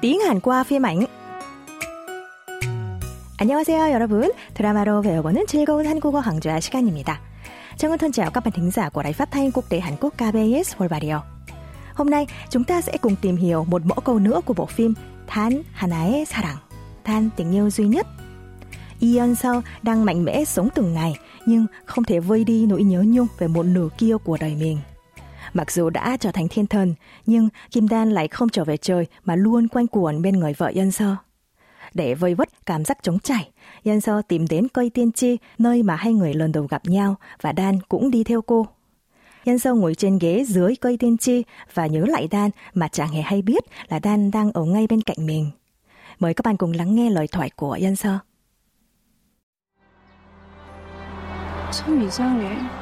tiếng Hàn qua phim ảnh. 안녕하세요, 여러분. 드라마로 배워보는 즐거운 한국어 강좌 시간입니다. Trong thân chào các bạn thính giả của Đài Phát thanh Quốc tế Hàn Quốc KBS Wolbario. Hôm nay chúng ta sẽ cùng tìm hiểu một mẫu câu nữa của bộ phim Than 하나의 사랑, Than tình yêu duy nhất. Ion Seo đang mạnh mẽ sống từng ngày nhưng không thể vơi đi nỗi nhớ nhung về một nửa kia của đời mình. Mặc dù đã trở thành thiên thần, nhưng Kim Đan lại không trở về trời mà luôn quanh quẩn bên người vợ Yên Sơ. Để vơi vất cảm giác trống chảy, Yên Sơ tìm đến cây tiên tri, nơi mà hai người lần đầu gặp nhau và Đan cũng đi theo cô. Yên Sơ ngồi trên ghế dưới cây tiên tri và nhớ lại Đan mà chẳng hề hay biết là Đan đang ở ngay bên cạnh mình. Mời các bạn cùng lắng nghe lời thoại của Yên Sơ. 참 이상해.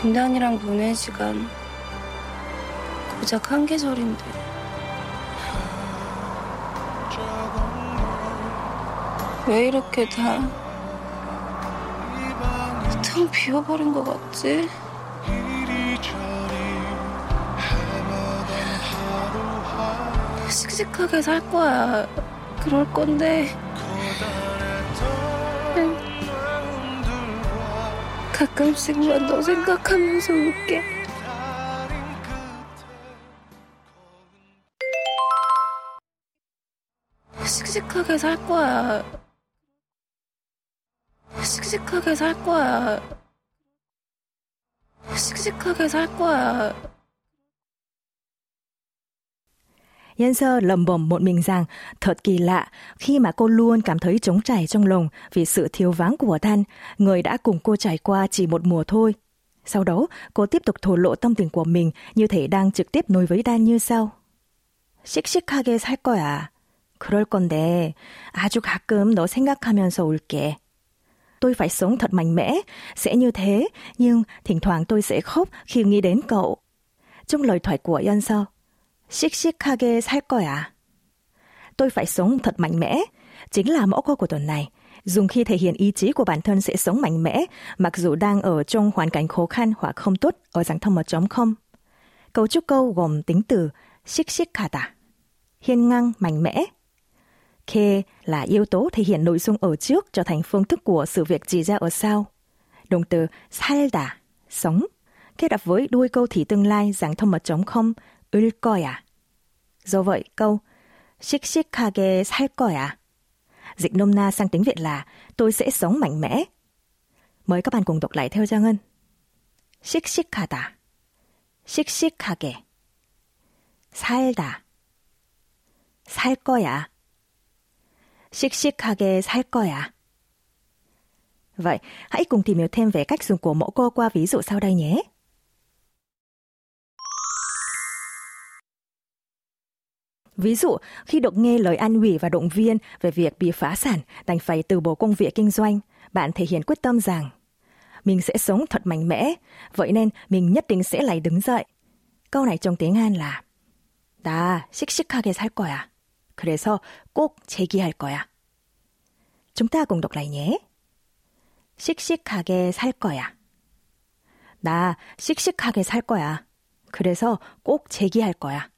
김단이랑 보낸 시간 고작 한 계절인데 왜 이렇게 다 텅 비워버린 것 같지? 씩씩하게 살 거야. 그럴 건데 가끔씩만 너 생각하면서 울게. 씩씩하게 살 거야. 씩씩하게 살 거야. 씩씩하게 살 거야. Nhân sơ lầm bầm một mình rằng thật kỳ lạ khi mà cô luôn cảm thấy trống trải trong lòng vì sự thiếu vắng của Than, người đã cùng cô trải qua chỉ một mùa thôi. Sau đó, cô tiếp tục thổ lộ tâm tình của mình như thể đang trực tiếp nối với Dan như sau. 씩씩하게 살 거야. 그럴 건데 아주 가끔 너 생각하면서 울게. Tôi phải sống thật mạnh mẽ, sẽ như thế, nhưng thỉnh thoảng tôi sẽ khóc khi nghĩ đến cậu. Trong lời thoại của Yon Seo, 씩씩하게 살 거야. Tôi phải sống thật mạnh mẽ, chính là mẫu câu của tuần này. Dùng khi thể hiện ý chí của bản thân sẽ sống mạnh mẽ, mặc dù đang ở trong hoàn cảnh khó khăn hoặc không tốt ở dạng thông 1.0. Cấu trúc câu gồm tính từ 씩씩하다, hiên ngang, mạnh mẽ. Kê là yếu tố thể hiện nội dung ở trước trở thành phương thức của sự việc chỉ ra ở sau. Động từ 살다, sống, kết hợp với đuôi câu thì tương lai dạng thông 1.0 을 거야. Do vậy, câu 씩씩하게 살 거야. Dịch nôm na sang tiếng Việt là tôi sẽ sống mạnh mẽ. Mời các bạn cùng đọc lại theo Giang Ngân. 씩씩하다. 씩씩하게. 살다. 살 거야. 씩씩하게 살 거야. Vậy, hãy cùng tìm hiểu thêm về cách dùng của mẫu câu qua ví dụ sau đây nhé. Ví dụ, khi được nghe lời an ủi và động viên về việc bị phá sản, đành phải từ bỏ công việc kinh doanh, bạn thể hiện quyết tâm rằng mình sẽ sống thật mạnh mẽ, vậy nên mình nhất định sẽ lại đứng dậy. Câu này trong tiếng Hàn là 나 씩씩하게 살 거야. 그래서 꼭 재기할 거야. Chúng ta cùng đọc lại nhé. 씩씩하게 살 거야. 나 씩씩하게 살 거야. 그래서 꼭 재기할 거야.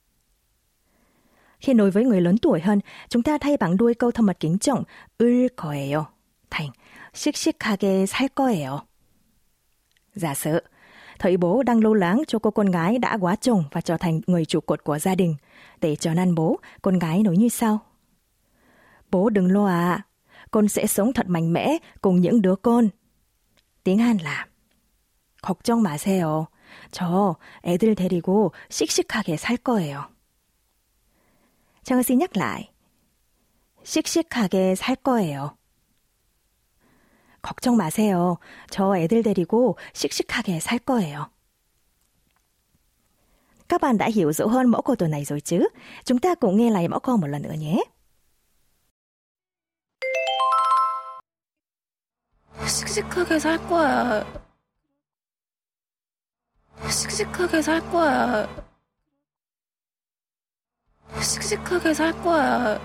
Khi nói với người lớn tuổi hơn, chúng ta thay bằng đuôi câu thân mật kính trọng 을 거예요 thành 씩씩하게 살 거예요. Giả sử, thấy bố đang lo lắng cho cô con gái đã quá chồng và trở thành người trụ cột của gia đình. Để cho năn bố, con gái nói như sau. Bố đừng lo à, con sẽ sống thật mạnh mẽ cùng những đứa con. Tiếng Hàn là 걱정 마세요. 저 애들 데리고 씩씩하게 살 거예요. Trang xin nhắc lại. 씩씩하게 살 거예요. 걱정 마세요. 저 애들 데리고 씩씩하게 살 거예요. Các bạn đã hiểu rõ hơn mẫu câu tuần này rồi chứ? Chúng ta cùng nghe lại mẫu câu một lần nữa nhé. 씩씩하게 살 거야. 씩씩하게 살 거야. 씩씩하게 살 거야.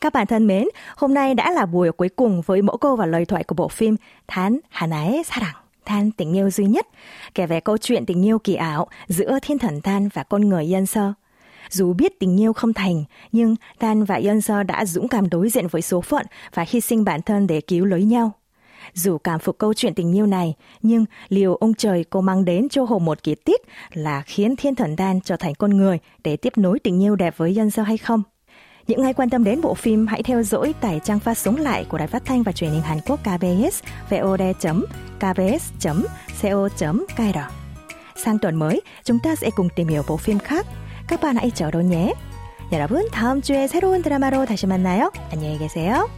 Các bạn thân mến, hôm nay đã là buổi cuối cùng với mẫu câu và lời thoại của bộ phim Thán Hà Nái Sa Đẳng Than tình yêu duy nhất, kể về câu chuyện tình yêu kỳ ảo giữa thiên thần Than và con người Yên Sơ. Dù biết tình yêu không thành, nhưng Than và Yên Sơ đã dũng cảm đối diện với số phận và hy sinh bản thân để cứu lấy nhau. Dù cảm phục câu chuyện tình yêu này, nhưng liều ông trời có mang đến cho Hồ một kỳ tích là khiến thiên thần đan trở thành con người để tiếp nối tình yêu đẹp với dân sơ hay không? Những ai quan tâm đến bộ phim hãy theo dõi tải trang phát sóng lại của Đài Phát thanh và Truyền hình Hàn Quốc KBS vod.kbs.co.kr. Sang tuần mới, chúng ta sẽ cùng tìm hiểu bộ phim khác. Các bạn hãy chờ đón nhé. 여러분, 다음 주에 새로운 드라마로 다시 만나요. 안녕히 계세요.